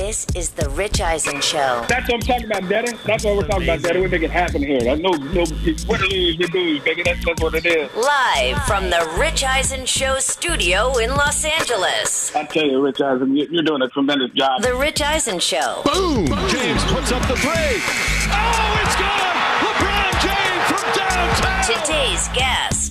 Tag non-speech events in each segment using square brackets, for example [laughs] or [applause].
This is the Rich Eisen Show. That's what I'm talking about, Daddy. That's what we're talking about, Daddy. We make it happen here. That's no, no, win or lose, we lose, baby. That's, that's what it is. Live from the Rich Eisen Show studio in Los Angeles. I tell you, Rich Eisen, you- you're doing a tremendous job. The Rich Eisen Show. Boom! James puts up the three. Oh, it's good! LeBron James from downtown. Today's guests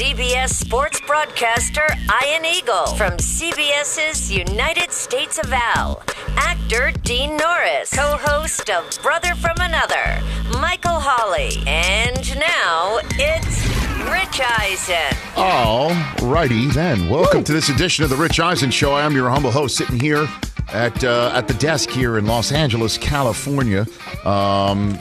CBS sports broadcaster Ian Eagle from CBS's United States of Al, actor Dean Norris, co host of Brother from Another, Michael Holley, and now it's Rich Eisen. All righty then. Welcome to this edition of the Rich Eisen Show. I am your humble host, sitting here at uh, at the desk here in Los Angeles, California. Um,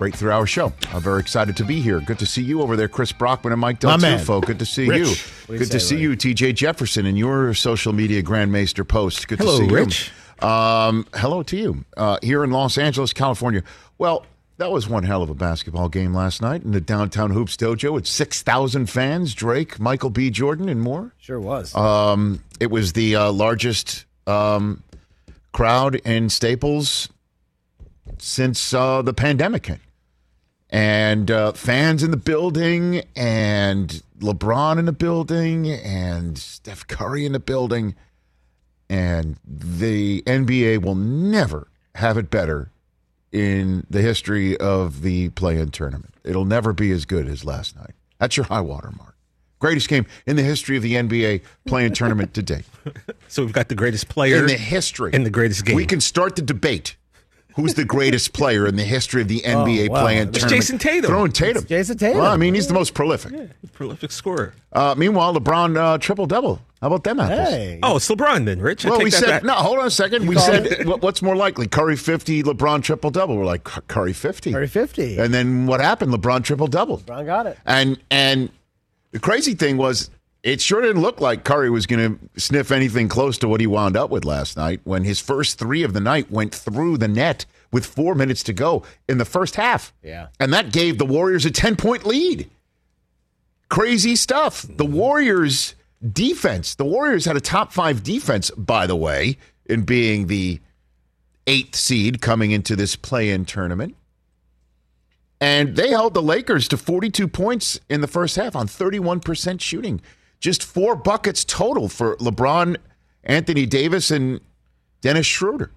great three-hour show. I'm very excited to be here. Good to see you over there, Chris Brockman and Mike Del My. Tufo. Good to see Rich. you. What do you Good to say, see Ray? you, TJ Jefferson, in your social media Grandmaster post. Good Hello, to see Rich. you. Um, hello to you uh, here in Los Angeles, California. Well. That was one hell of a basketball game last night in the downtown Hoops Dojo with 6,000 fans, Drake, Michael B. Jordan, and more. Sure was. Um, it was the uh, largest um, crowd in Staples since uh, the pandemic hit. And uh, fans in the building, and LeBron in the building, and Steph Curry in the building. And the NBA will never have it better in the history of the play-in tournament. It'll never be as good as last night. That's your high water mark. Greatest game in the history of the NBA play-in tournament to date. [laughs] so we've got the greatest player In the history. in the greatest game. We can start the debate. Who's the greatest [laughs] player in the history of the NBA wow. play-in It's tournament? Jayson Tatum. Throwing Tatum. It's Jayson Tatum. Well, I mean, he's the most prolific. prolific scorer. Uh, meanwhile, LeBron uh, triple-double. How about them apples? Hey. Oh, it's LeBron then, Rich. I Well, we said back. no. Hold on a second. We said what, what's more likely: Curry fifty, LeBron triple double. We're like Curry fifty, Curry 50. and then what happened? LeBron triple double. Brown got it. And and the crazy thing was, it sure didn't look like Curry was going to sniff anything close to what he wound up with last night when his first three of the night went through the net with four minutes to go in the first half. Yeah. and that gave the Warriors a ten point lead. Crazy stuff. The mm-hmm. Warriors defense. The Warriors had a top five defense, by the way, in being the eighth seed coming into this play-in tournament. And they held the Lakers to 42 points in the first half on 31% shooting. Just four buckets total for LeBron, Anthony Davis, and Dennis Schroeder.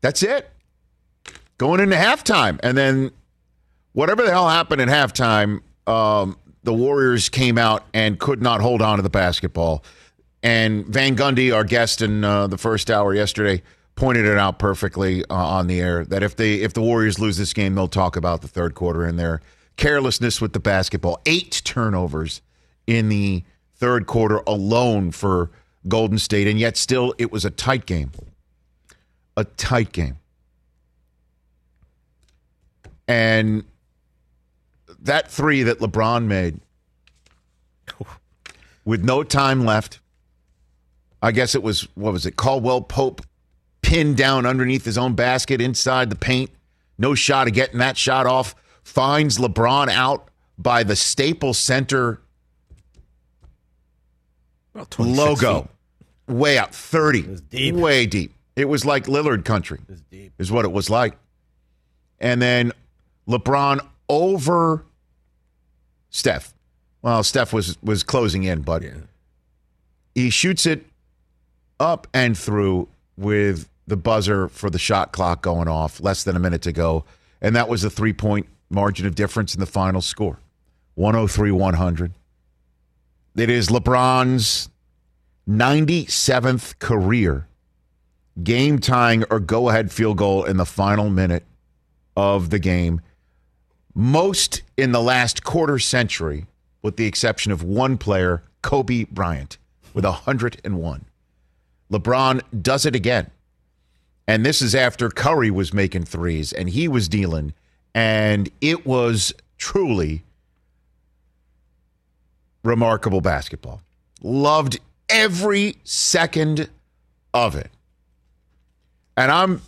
That's it. Going into halftime. And then whatever the hell happened at halftime, um, the Warriors came out and could not hold on to the basketball. And Van Gundy, our guest in uh, the first hour yesterday, pointed it out perfectly uh, on the air that if they if the Warriors lose this game, they'll talk about the third quarter and their carelessness with the basketball. Eight turnovers in the third quarter alone for Golden State, and yet still it was a tight game. A tight game. And that three that LeBron made with no time left. I guess it was what was it? Caldwell Pope pinned down underneath his own basket inside the paint. No shot of getting that shot off. Finds LeBron out by the Staples Center About 26 logo. feet. Way out. 30. deep. Way deep. It was like Lillard country. Is what it was like. And then LeBron over Steph. Well, Steph was was closing in, but he shoots it up and through with the buzzer for the shot clock going off, less than a minute to go. And that was a three point margin of difference in the final score 103 100. It is LeBron's 97th career game tying or go ahead field goal in the final minute of the game. Most in the last quarter century, with the exception of one player, Kobe Bryant, with 101. LeBron does it again. And this is after Curry was making threes and he was dealing. And it was truly remarkable basketball. Loved every second of it. And I'm,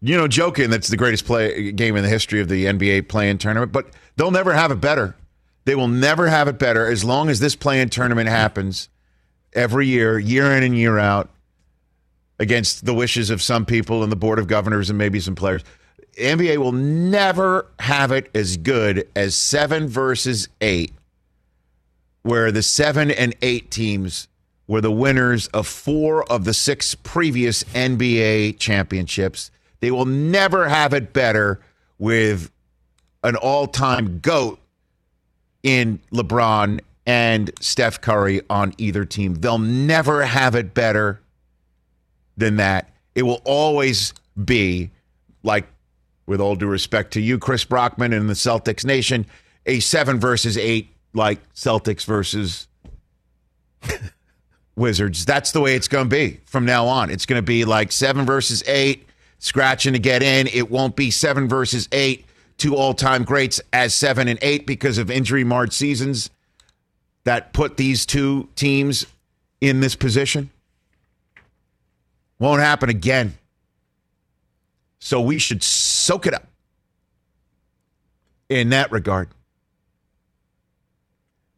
you know, joking that's the greatest play game in the history of the NBA play-in tournament, but they'll never have it better. They will never have it better as long as this play-in tournament happens every year, year in and year out. against the wishes of some people and the board of governors and maybe some players. NBA will never have it as good as seven versus eight, where the seven and eight teams were the winners of four of the six previous NBA championships. They will never have it better with an all time GOAT in LeBron and Steph Curry on either team. They'll never have it better than that. It will always be like, with all due respect to you, Chris Brockman and the Celtics Nation, a seven versus eight, like Celtics versus [laughs] Wizards. That's the way it's going to be from now on. It's going to be like seven versus eight, scratching to get in. It won't be seven versus eight, two all time greats as seven and eight because of injury marred seasons that put these two teams in this position. Won't happen again. So we should soak it up in that regard.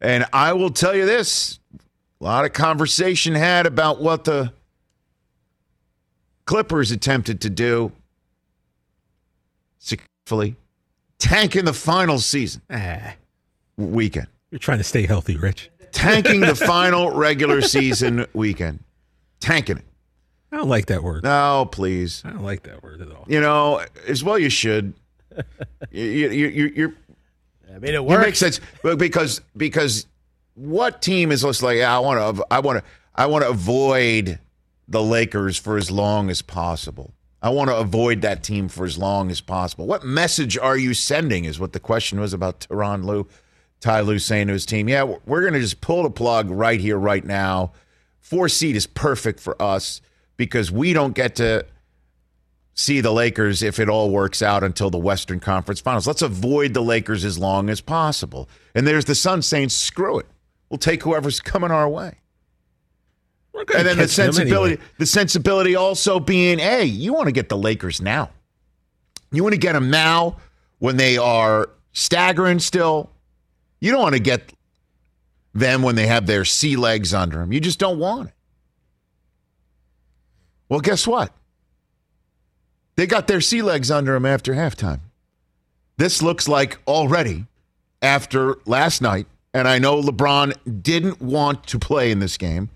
And I will tell you this a lot of conversation had about what the Clippers attempted to do successfully, tanking the final season Ah, weekend, you're trying to stay healthy, Rich. tanking the [laughs] final regular season weekend, tanking it. I don't like that word. No, please. I don't like that word at all. You know, as well you should. [laughs] you, you, you, you're I mean, it works. It makes sense because because what team is just like I want to I want to I want to avoid the Lakers for as long as possible. I want to avoid that team for as long as possible. What message are you sending? Is what the question was about Tyronn Lue, Ty Lue saying to his team, "Yeah, we're going to just pull the plug right here, right now. Four seed is perfect for us because we don't get to." See the Lakers if it all works out until the Western Conference Finals. Let's avoid the Lakers as long as possible. And there's the Sun saying, screw it. We'll take whoever's coming our way. And then the sensibility, anyway. the sensibility also being, hey, you want to get the Lakers now. You want to get them now when they are staggering still. You don't want to get them when they have their sea legs under them. You just don't want it. Well, guess what? They got their sea legs under them after halftime. This looks like already after last night, and I know LeBron didn't want to play in this game.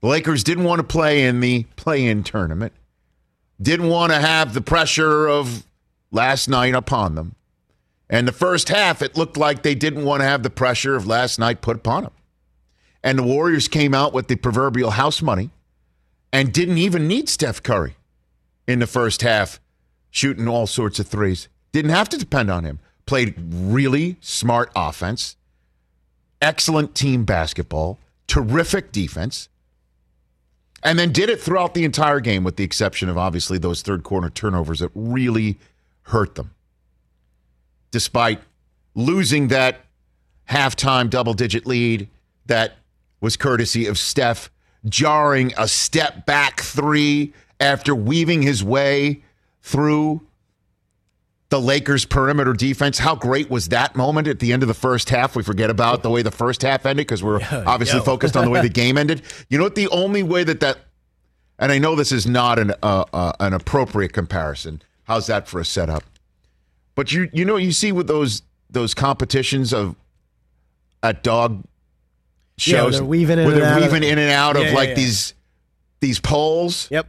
The Lakers didn't want to play in the play in tournament, didn't want to have the pressure of last night upon them. And the first half, it looked like they didn't want to have the pressure of last night put upon them. And the Warriors came out with the proverbial house money and didn't even need Steph Curry in the first half, shooting all sorts of threes. Didn't have to depend on him. Played really smart offense, excellent team basketball, terrific defense, and then did it throughout the entire game, with the exception of obviously those third quarter turnovers that really hurt them. Despite losing that halftime double digit lead that was courtesy of Steph jarring a step back three after weaving his way through the Lakers perimeter defense. How great was that moment at the end of the first half? We forget about the way the first half ended because we're obviously yo. focused on the way the game ended. You know what? The only way that that, and I know this is not an uh, uh, an appropriate comparison. How's that for a setup? But you you know you see with those those competitions of at dog Yeah, shows they're weaving in where and they're out of- weaving in and out of Yeah, yeah, like yeah. these these poles. Yep.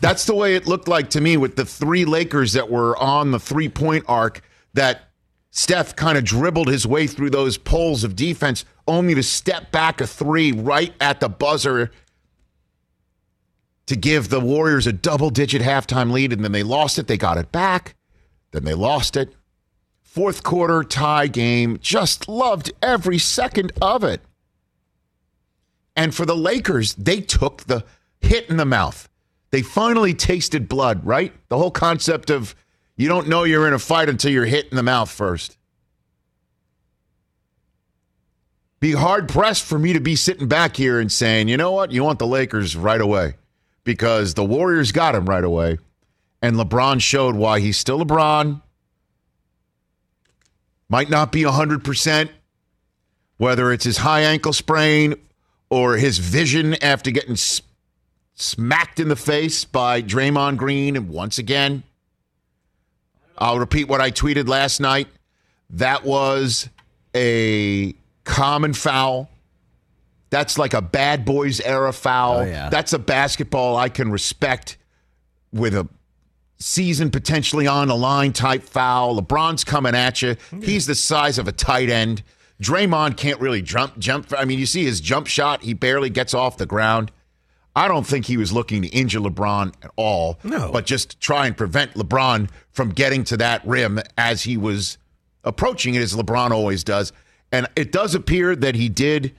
That's the way it looked like to me with the three Lakers that were on the three point arc that Steph kind of dribbled his way through those poles of defense only to step back a three right at the buzzer to give the Warriors a double digit halftime lead. And then they lost it. They got it back. Then they lost it. Fourth quarter tie game. Just loved every second of it. And for the Lakers, they took the hit in the mouth. They finally tasted blood, right? The whole concept of you don't know you're in a fight until you're hit in the mouth first. Be hard pressed for me to be sitting back here and saying, you know what? You want the Lakers right away because the Warriors got him right away. And LeBron showed why he's still LeBron. Might not be 100%, whether it's his high ankle sprain or his vision after getting smacked in the face by Draymond Green. And once again, I'll repeat what I tweeted last night. That was a common foul. That's like a bad boys era foul. Oh, yeah. That's a basketball I can respect with a season potentially on the line type foul. LeBron's coming at you. He's the size of a tight end. Draymond can't really jump jump. I mean, you see his jump shot, he barely gets off the ground. I don't think he was looking to injure LeBron at all. No. But just try and prevent LeBron from getting to that rim as he was approaching it, as LeBron always does. And it does appear that he did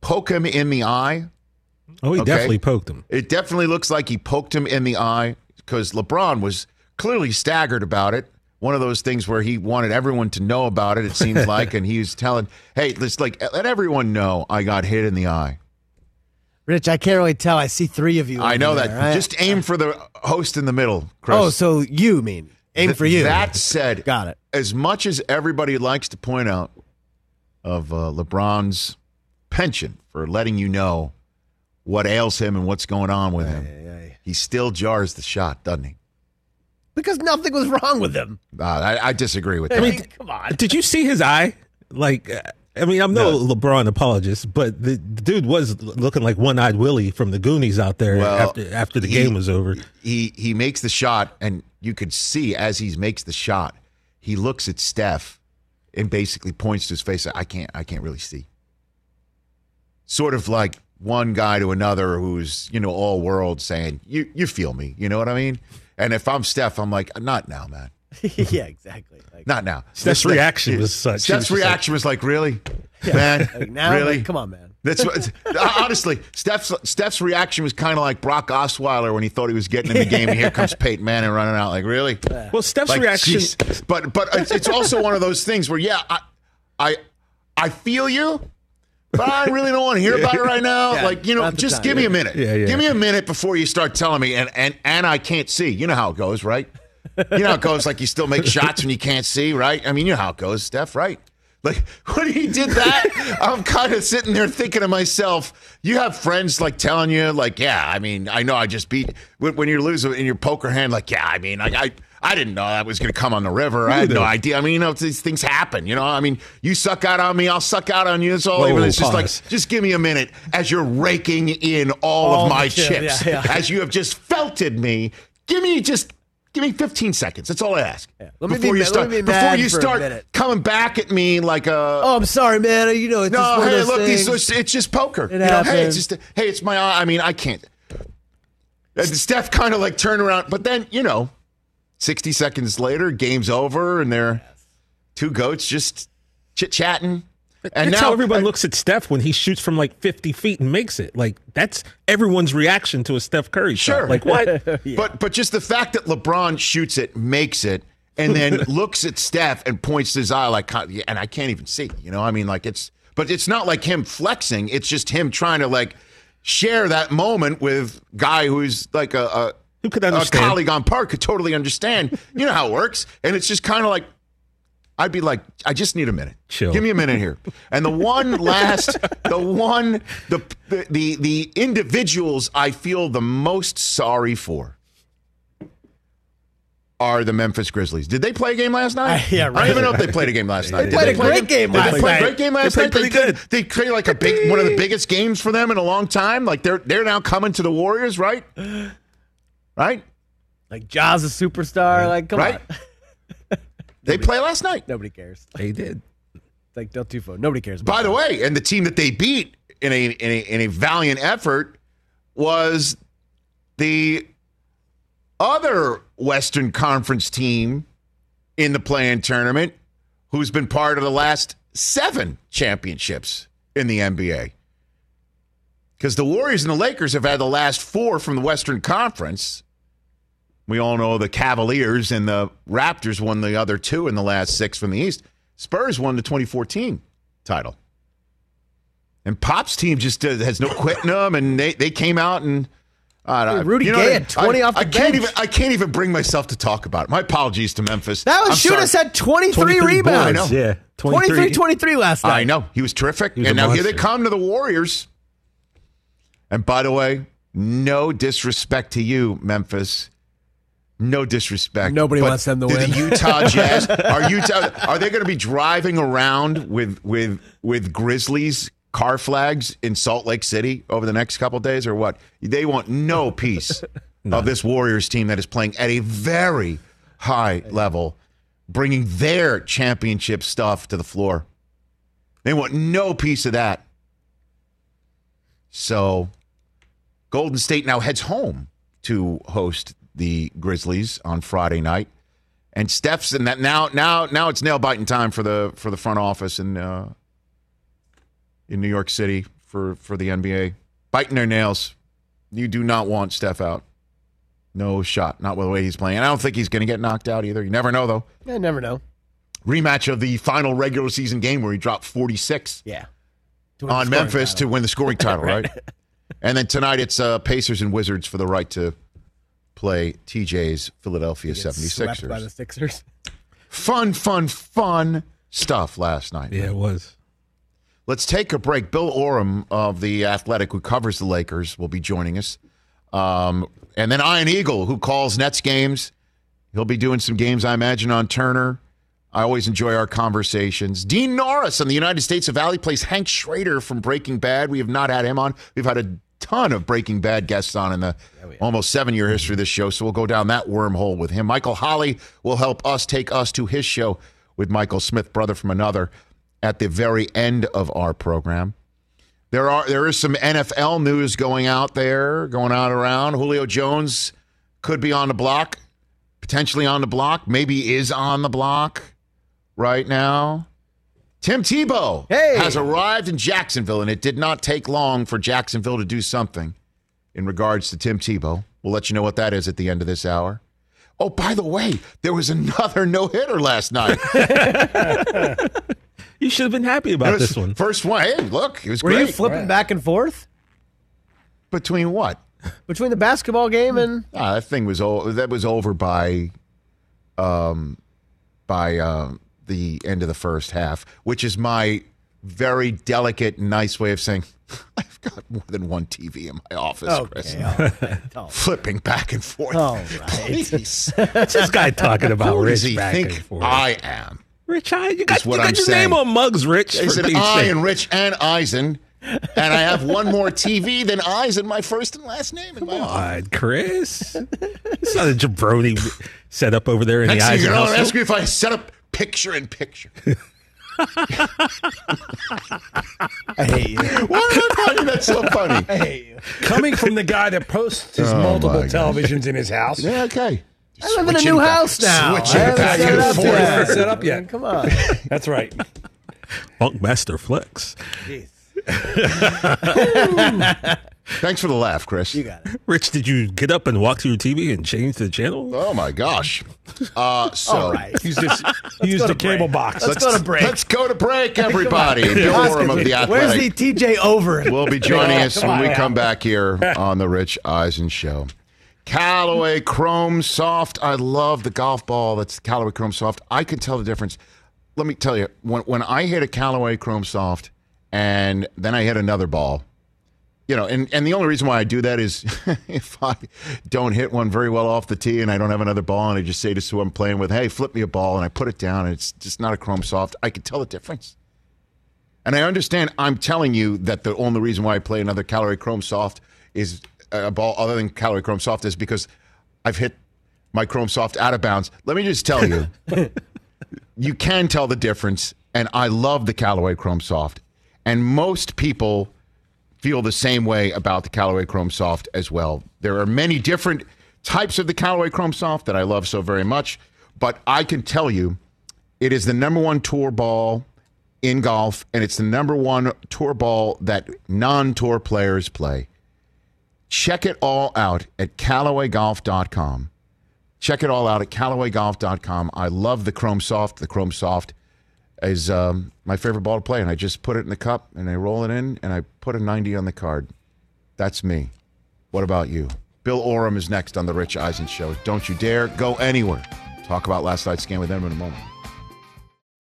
poke him in the eye. Oh, he Okay. definitely poked him. It definitely looks like he poked him in the eye because LeBron was clearly staggered about it. One of those things where he wanted everyone to know about it, it seems [laughs] like, and he was telling, hey, let's like let everyone know I got hit in the eye. Rich, I can't really tell. I see three of you. I know there, that. right? Just aim for the host in the middle, Chris. Oh, so you mean aim Th- for you? That said, Got it. As much as everybody likes to point out of uh, LeBron's penchant for letting you know what ails him and what's going on with him, he still jars the shot, doesn't he? because nothing was wrong with him. Uh, I, I disagree with that. I that. mean, come on. Did you see his eye? Like, uh, I mean, I'm no, LeBron apologist, but the, the dude was looking like one-eyed Willie from the Goonies out there Well, after after the he- game was over. he he makes the shot, and you could see as he makes the shot, he looks at Steph and basically points to his face. I can't, I can't really see. Sort of like one guy to another who's you know all world saying, "You you feel me?" You know what I mean? And if I'm Steph, I'm like, "Not now, man. [laughs] yeah, exactly. Like, Not now." Steph's Steph- reaction was such. He Steph's was just like- reaction was like, "Really, man? like now, really? like, come on, man. That's what. [laughs] Uh, honestly, Steph's Steph's reaction was kind of like Brock Osweiler when he thought he was getting in the game, and here comes [laughs] Peyton Manning running out. Like, really? Well, Steph's Like, reaction. jeez. But but it's, it's also one of those things where yeah, I I, I feel you. But I really don't want to hear about it right now. Yeah, like, you know, not the just time. give me a minute. Yeah, yeah. Give me a minute before you start telling me and and and I can't see. You know how it goes, right? You know how it goes like you still make shots when you can't see, right? I mean, you know how it goes, Steph, right? Like [laughs] when he did that, I'm kind of sitting there thinking to myself, you have friends like telling you, like, yeah, I mean, I know I just beat when, when you're losing in your poker hand, like, yeah, I mean, like, I I didn't know that was going to come on the river. I had no idea. I mean, you know, these things happen. You know, I mean, you suck out on me, I'll suck out on you. It's all even. It's just like, just give me a minute as you're raking in all, All of my chip, chips, yeah, yeah. as you have just felted me. Give me just. Give me 15 seconds. That's all I ask. Let me before be you start, be before you start coming back at me like a Oh, I'm sorry, man. You know, it's just no, hey, look, these, it's just poker. It you know, hey, it's just, hey, it's my. I mean, I can't. And Steph kind of like turned around, but then you know, sixty seconds later, game's over, and they're two goats just chit chatting. And that's now how everyone looks at Steph when he shoots from like 50 feet and makes it. Like that's everyone's reaction to a Steph Curry shot. Sure. Like what? [laughs] But but just the fact that LeBron shoots it, makes it, and then [laughs] looks at Steph and points his eye like, and I can't even see. You know, I mean, like it's, but it's not like him flexing. It's just him trying to like share that moment with guy who's like a, a Who could understand. a colleague on park could totally understand. You know how it works, and it's just kind of like. I'd be like, I just need a minute. Chill. Give me a minute here. And the one [laughs] last, the one, the, the the the individuals I feel the most sorry for are the Memphis Grizzlies. Did they play a game last night? Uh, yeah, I don't even know if they played a game last night. They, played a play great game Did last they play night. a great game last They night. played pretty they, good. They played like a big one of the biggest games for them in a long time. Like they're they're now coming to the Warriors, right? Right? like Jaws a superstar. Like, come Right? on. They play last night. Nobody cares. They did. Like Del Tufo. Nobody cares. About By the that. way, and the team that they beat in a in a, in a valiant effort was the other Western Conference team in the play-in tournament, who's been part of the last seven championships in the NBA. Because the Warriors and the Lakers have had the last four from the Western Conference. We all know the Cavaliers and the Raptors won the other two in the last six from the East. Spurs won the 2014 title. And Pop's team just uh, has no quitting them, and they, they came out and uh, Rudy you know Gay what? had 20 I, off the I can't bench. even I can't even bring myself to talk about it. My apologies to Memphis. that was I'm Shooters sorry. had 23, 23 rebounds. boards. Yeah. 23 23 last night. I know he was terrific, was and a now here they come to the Warriors. And by the way, No disrespect to you, Memphis. No disrespect. Nobody but wants them to do win. The Utah [laughs] Jazz are Utah are they going to be driving around with with with Grizzlies car flags in Salt Lake City over the next couple days or what? They want no piece [laughs] of this Warriors team that is playing at a very high level, bringing their championship stuff to the floor. They want no piece of that. So Golden State now heads home to host the Grizzlies on Friday night. And Steph's in that now now now it's nail biting time for the for the front office in uh, in New York City for for the NBA. Biting their nails. You do not want Steph out. No shot. Not with the way he's playing. I don't think he's going to get knocked out either. You never know though. I never know. Rematch of the final regular season game where he dropped 46 Yeah. To win the on Memphis to win the scoring title, [laughs] right? and then tonight it's uh, Pacers and Wizards for the right to play TJ's Philadelphia Get swept 76ers. by the Sixers. Fun, fun, fun stuff last night. Yeah, it was. Let's take a break. Bill Oram of The Athletic, who covers the Lakers, will be joining us. Um, and then Ian Eagle, who calls Nets games. He'll be doing some games, I imagine, on Turner. I always enjoy our conversations. Dean Norris on the United States of Valley plays Hank Schrader from Breaking Bad. We have not had him on. We've had a ton of Breaking Bad guests on in the almost seven year history of this show, so we'll go down that wormhole with him. Michael Holley will help us take us to his show with Michael Smith, brother from another, at the very end of our program. There are there is some NFL news going out there, going out around. Julio Jones could be on the block, potentially on the block, maybe is on the block right now. Tim Tebow Hey. has arrived in Jacksonville, and it did not take long for Jacksonville to do something in regards to Tim Tebow. We'll let you know what that is at the end of this hour. Oh, by the way, there was another [laughs] no hitter last night. [laughs] You should have been happy about It was this one. First one. Hey, look, it was Were great. you flipping back and forth Between what? between the basketball game and Ah, that thing was o- that was over by, um, by um, the end of the first half, which is my very delicate, nice way of saying [laughs] I've got more than one TV in my office, Chris. okay, all right. all [laughs] Flipping back and forth. All [laughs] right. Please. What's this guy talking about? Who Rich does he think. I am? Rich, I, you got, what you got your saying. name on mugs, Rich. They said I and Rich and Eisen, and I have one more TV than Eisen, my first and last name in my Come office. on, Chris. it's not a jabroni set up over there in Next the eyes you know, ask me if I set up picture in picture. [laughs] I hate you. Why am I finding that so funny? I hate you. Coming from the guy that posts his [laughs] Oh, multiple my gosh. televisions in his house. Yeah, okay. I live in a Switching new back- house now. switching I haven't back set and up forth. yet. Set up yet. Come on. [laughs] That's right. Funkmaster Flex. Thanks for the laugh, Chris. You got it. [laughs] Rich, did you get up and walk to your TV and change the channel? Oh my gosh. Uh, so All right. He's just [laughs] he used the to cable break. box. Let's go to break. Let's go to break, [laughs] everybody. Bill Oram of the Where's the Athletic TJ over? will be joining us Come when we on. come back here on the Rich Eisen Show. Callaway Chrome Soft. I love the golf ball that's Callaway Chrome Soft. I can tell the difference. Let me tell you, when, when I hit a Callaway Chrome Soft and then I hit another ball, you know, and, and the only reason why I do that is [laughs] if I don't hit one very well off the tee and I don't have another ball and I just say to who I'm playing with, hey, flip me a ball and I put it down and it's just not a Chrome Soft, I can tell the difference. And I understand I'm telling you that the only reason why I play another Callaway Chrome Soft is uh, a ball other than Callaway Chrome Soft is because I've hit my Chrome Soft out of bounds. Let me just tell you, [laughs] you can tell the difference. And I love the Callaway Chrome Soft. And most people feel the same way about the Callaway Chrome Soft as well. There are many different types of the Callaway Chrome Soft that I love so very much, but I can tell you it is the number one tour ball in golf, and it's the number one tour ball that non tour players play. Check it all out at CallawayGolf.com. Check it all out at CallawayGolf.com. I love the Chrome Soft. The Chrome Soft is um, my favorite ball to play, and I just put it in the cup and I roll it in and I put a 90 on the card. That's me. What about you? Bill Oram is next on the Rich Eisen Show. Don't you dare go anywhere. Talk about last night's game with him in a moment.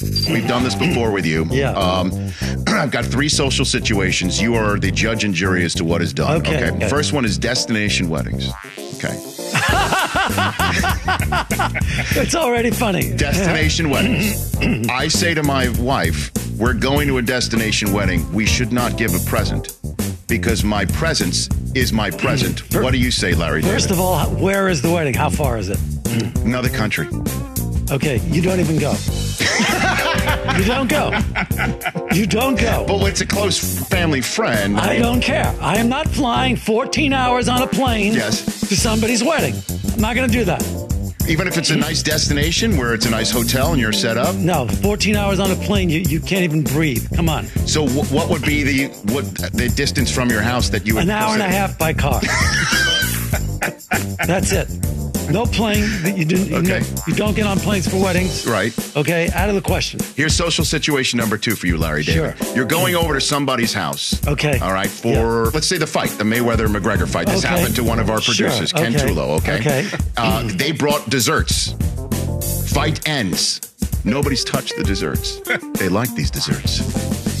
We've done this before with you. Yeah. Um, [clears throat] I've got three social situations. You are the judge and jury as to what is done. Okay, okay. First one is destination weddings. Okay. [laughs] It's already funny. Destination [laughs] weddings. I say to my wife, we're going to a destination wedding. We should not give a present because my presence is my present. What do you say, Larry? First of all, where is the wedding? How far is it? another country. Okay, you don't even go. you don't go. You don't go. But it's a close family friend. I don't care. I am not flying 14 hours on a plane Yes. to somebody's wedding. I'm not going to do that. Even if it's a nice destination where it's a nice hotel and you're set up. No, 14 hours on a plane, you, you can't even breathe. Come on. So wh- what would be the what the distance from your house that you would An hour and a half by car. [laughs] That's it. No plane. That you, didn't, you, Okay. know, you don't get on planes for weddings. Right. Okay, out of the question. Here's social situation number two for you, Larry David. Sure. You're going over to somebody's house. Okay. All right. For let's say the fight, the Mayweather McGregor fight. This Okay. happened to one of our Sure. producers, Ken Okay. Tulo. Okay. Okay. Uh, they brought desserts. Fight ends. Nobody's touched the desserts. [laughs] they like these desserts.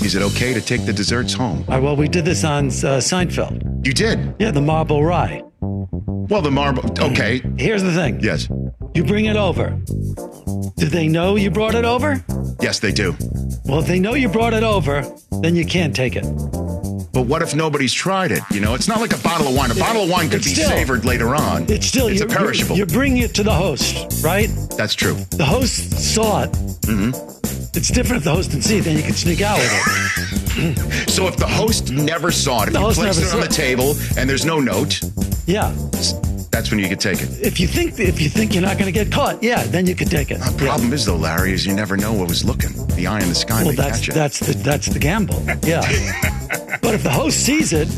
Is it okay to take the desserts home? All right, well, we did this on uh, Seinfeld. You did. Yeah, the marble rye. Well, the marble. Okay. Here's the thing. Yes. You bring it over. Do they know you brought it over? Yes, they do. Well, if they know you brought it over, then you can't take it. But what if nobody's tried it? You know, it's not like a bottle of wine. A bottle of wine could be still- savored later on. It's still it's a you're, perishable. You're, you're it to the host, right? That's true. The host saw it. Mm-hmm. It's different if the host didn't see it. Then you can sneak out with it. [laughs] So if the host never saw it, if The you placed it on saw the it. table and there's no note, Yeah. that's when you could take it. If you think if you think you're not going to get caught, yeah, then you could take it. The problem is though, Larry, is you never know what was looking. The eye in the sky Well, that's that's the that's the gamble. Yeah. [laughs] but if the host sees it,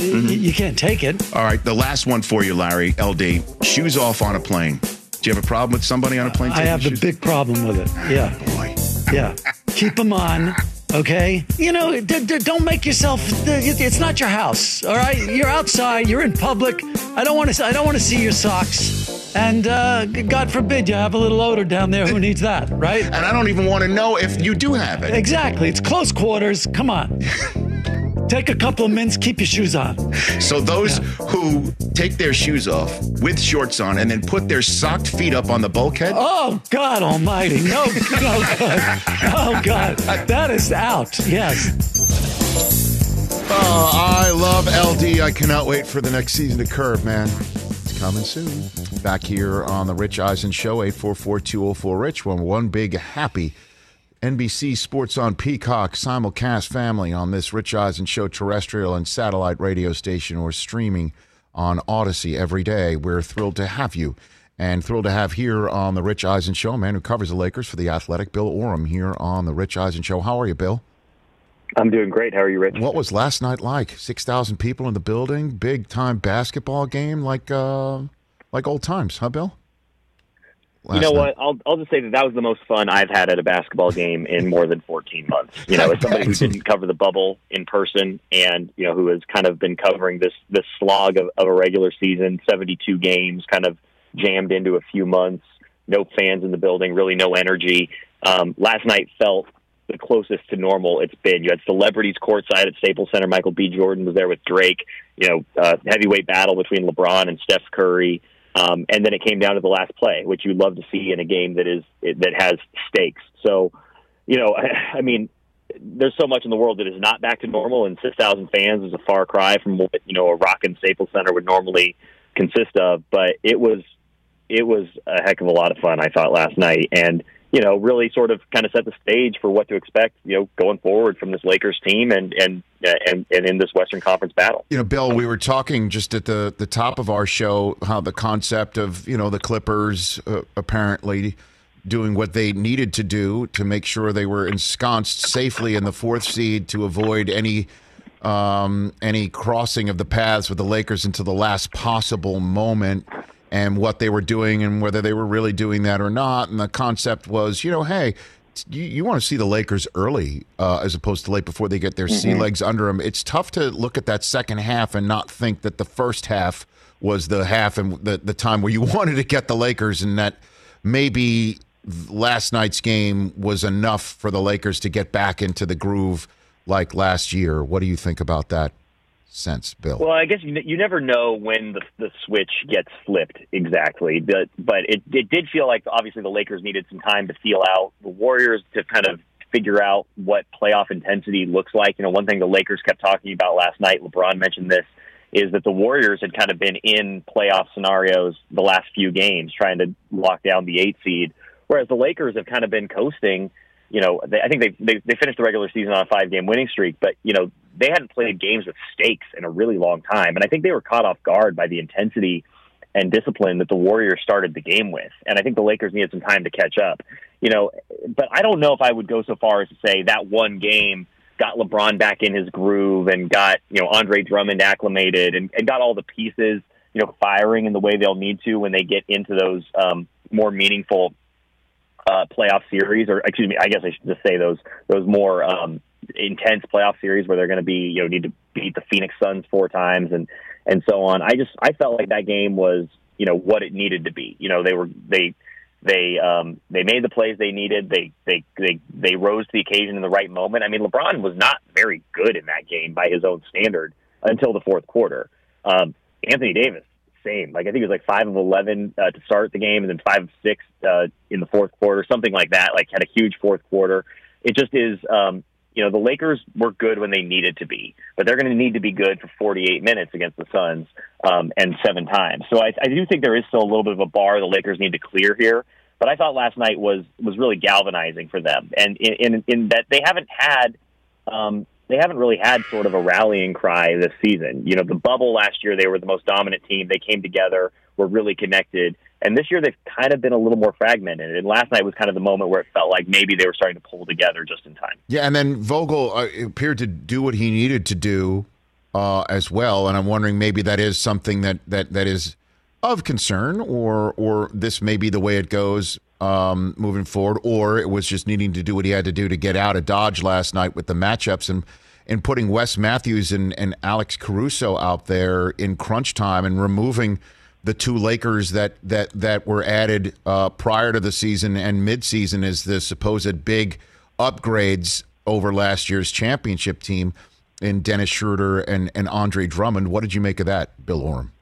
Mm-hmm. y- you can't take it. All right, the last one for you, Larry. LD, shoes off on a plane. Do you have a problem with somebody on a plane? I have shoes? big problem with it. Yeah. Boy. Yeah. [laughs] Keep them on. Okay. You know, d- d- don't make yourself. It's not your house. All right. You're outside. You're in public. I don't want to. I don't want to see your socks. And uh, God forbid you have a little odor down there. Who needs that, right? And I don't even want to know if you do have it. Exactly. It's close quarters. Come on. [laughs] Take a couple of minutes. Keep your shoes on. So those who take their shoes off with shorts on and then put their socked feet up on the bulkhead, Oh God Almighty! No, no God! Oh God! That is out. Yes. Oh, I love LD. I cannot wait for the next season to Curb, man. It's coming soon. Back here on the Rich Eisen Show, 844-204-RICH. one one big happy NBC Sports on Peacock simulcast family on this Rich Eisen Show terrestrial and satellite radio station or streaming on Audacy every day. We're thrilled to have you and thrilled to have here on the Rich Eisen Show, a man who covers the Lakers for the Athletic, Bill Oram, here on the Rich Eisen Show. How are you, Bill? I'm doing great. How are you, Rich? What was last night like? Six thousand people in the building, big time basketball game, like uh, like old times, huh, Bill? You know what? I'll I'll just say that that was the most fun I've had at a basketball game in more than 14 months. You know, as somebody who didn't cover the bubble in person, and you know, who has kind of been covering this this slog of, of a regular season, 72 games, kind of jammed into a few months. No fans in the building, really no energy. Um, last night felt the closest to normal it's been. You had celebrities courtside at Staples Center. Michael B. Jordan was there with Drake. You know, uh, heavyweight battle between LeBron and Steph Curry. Um, and then it came down to the last play, which you'd love to see in a game that is that has stakes. So, you know, I, [laughs] I mean, there's so much in the world that is not back to normal, and 6,000 fans is a far cry from what you know a rockin' Staples Center would normally consist of. But it was it was a heck of a lot of fun. I thought last night, and you know, really sort of kind of set the stage for what to expect, you know, going forward from this Lakers team and and and, and in this Western Conference battle. You know, Bill, we were talking just at the the top of our show how the concept of you know the Clippers uh, apparently doing what they needed to do to make sure they were ensconced safely in the fourth seed to avoid any um, any crossing of the paths with the Lakers until the last possible moment and what they were doing and whether they were really doing that or not. And the concept was, you know, hey, you, you want to see the Lakers early uh, as opposed to late before they get their mm-hmm. sea legs under them. It's tough to look at that second half and not think that the first half was the half and the, the time where you [laughs] wanted to get the Lakers and that maybe last night's game was enough for the Lakers to get back into the groove like last year. What do you think about that? Sense, Bill? Well, I guess you, you never know when the, the switch gets flipped exactly, but but it it did feel like obviously the Lakers needed some time to feel out the Warriors to kind of figure out what playoff intensity looks like. You know, one thing the Lakers kept talking about last night, LeBron mentioned this, is that the Warriors had kind of been in playoff scenarios the last few games trying to lock down the eight seed, whereas the Lakers have kind of been coasting you know, they, I think they, they they finished the regular season on a five game winning streak, but you know they hadn't played games with stakes in a really long time, and I think they were caught off guard by the intensity and discipline that the Warriors started the game with, and I think the Lakers needed some time to catch up. You know, but I don't know if I would go so far as to say that one game got LeBron back in his groove and got you know Andre Drummond acclimated and, and got all the pieces you know firing in the way they'll need to when they get into those um, more meaningful uh, playoff series, or excuse me, I guess I should just say those those more um, intense playoff series where they're going to be you know need to beat the Phoenix Suns four times and and so on. I just I felt like that game was you know what it needed to be. You know they were they they um, they made the plays they needed. They they they they rose to the occasion in the right moment. I mean, LeBron was not very good in that game by his own standard until the fourth quarter. Um, Anthony Davis same. Like I think it was like five of eleven uh, to start the game, and then five of six uh, in the fourth quarter, something like that. Like had a huge fourth quarter. It just is. Um, you know, the Lakers were good when they needed to be, but they're going to need to be good for 48 minutes against the Suns um, and seven times. So I, I do think there is still a little bit of a bar the Lakers need to clear here. But I thought last night was was really galvanizing for them, and in in, in that they haven't had um, they haven't really had sort of a rallying cry this season. You know, the bubble last year, they were the most dominant team. They came together, were really connected. And this year, they've kind of been a little more fragmented. And last night was kind of the moment where it felt like maybe they were starting to pull together just in time. Yeah, and then Vogel uh, appeared to do what he needed to do uh, as well. And I'm wondering maybe that is something that, that, that is of concern, or or this may be the way it goes um, moving forward, or it was just needing to do what he had to do to get out of Dodge last night with the matchups and and putting Wes Matthews and, and Alex Caruso out there in crunch time and removing the two Lakers that that that were added uh, prior to the season and midseason as the supposed big upgrades over last year's championship team in Dennis Schroeder and, and Andre Drummond. What did you make of that, Bill Oram?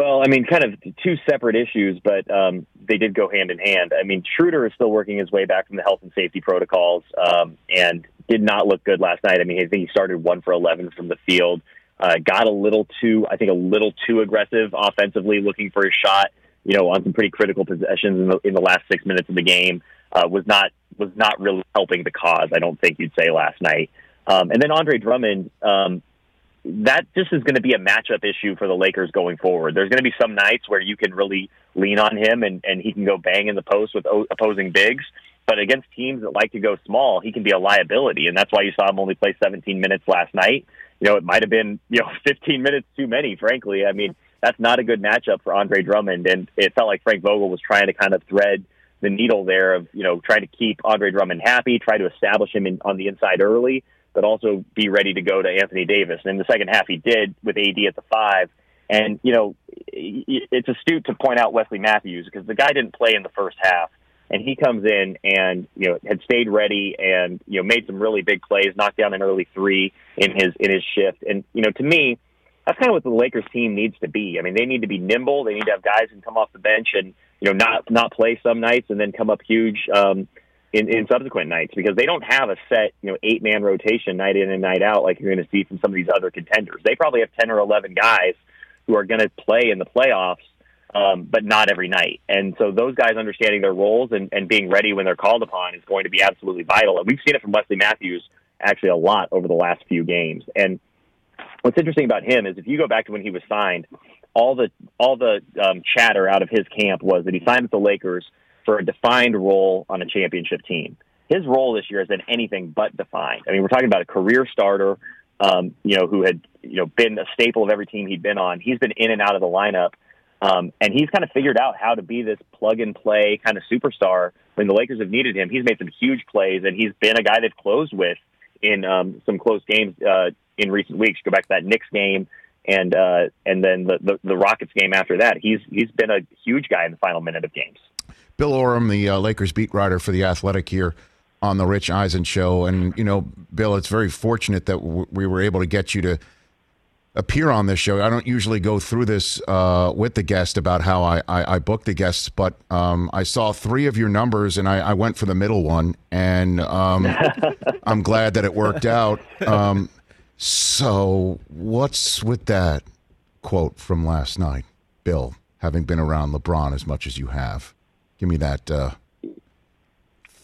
Well, I mean, kind of two separate issues, but um, they did go hand in hand. I mean, Schroeder is still working his way back from the health and safety protocols, um, and did not look good last night. I mean, I think he started one for eleven from the field. uh, got a little too, I think, a little too aggressive offensively, looking for a shot. You know, on some pretty critical possessions in the, in the last six minutes of the game, uh, was not was not really helping the cause. I don't think you'd say last night. Um, and then Andre Drummond, um, that just is going to be a matchup issue for the Lakers going forward. There's going to be some nights where you can really lean on him and, and he can go bang in the post with opposing bigs. But against teams that like to go small, he can be a liability. And that's why you saw him only play 17 minutes last night. You know, it might have been, you know, [laughs] 15 minutes too many, frankly. I mean, that's not a good matchup for Andre Drummond. And it felt like Frank Vogel was trying to kind of thread the needle there of, you know, trying to keep Andre Drummond happy, try to establish him in, on the inside early but also be ready to go to Anthony Davis. And in the second half, he did with AD at the five. And, you know, it's astute to point out Wesley Matthews because the guy didn't play in the first half. And he comes in and, you know, had stayed ready and, you know, made some really big plays, knocked down an early three in his, in his shift. And, you know, to me, that's kind of what the Lakers team needs to be. I mean, they need to be nimble. They need to have guys who come off the bench and, you know, not, not play some nights and then come up huge, um, in, in subsequent nights because they don't have a set, you know, eight man rotation night in and night out like you're going to see from some of these other contenders. They probably have 10 or 11 guys who are going to play in the playoffs, um, but not every night. And so those guys understanding their roles and, and being ready when they're called upon is going to be absolutely vital. And we've seen it from Wesley Matthews actually a lot over the last few games. And what's interesting about him is if you go back to when he was signed, all the all the um, chatter out of his camp was that he signed with the Lakers for a defined role on a championship team. His role this year has been anything but defined. I mean, we're talking about a career starter, um, you know, who had you know been a staple of every team he'd been on. He's been in and out of the lineup, um, and he's kind of figured out how to be this plug and play kind of superstar. When the Lakers have needed him, he's made some huge plays, and he's been a guy they've closed with in um, some close games uh, in recent weeks. Go back to that Knicks game and uh, and then the, the the Rockets game after that. He's he's been a huge guy in the final minute of games. Bill Oram, the uh, Lakers beat writer for the Athletic here on the Rich Eisen show, and you know, Bill, it's very fortunate that w- we were able to get you to appear on this show. I don't usually go through this uh, with the guest about how I, I, I book the guests, but um, I saw three of your numbers and I, I went for the middle one, and um, [laughs] I'm glad that it worked out. Um, so, what's with that quote from last night, Bill? Having been around LeBron as much as you have, give me that. Uh,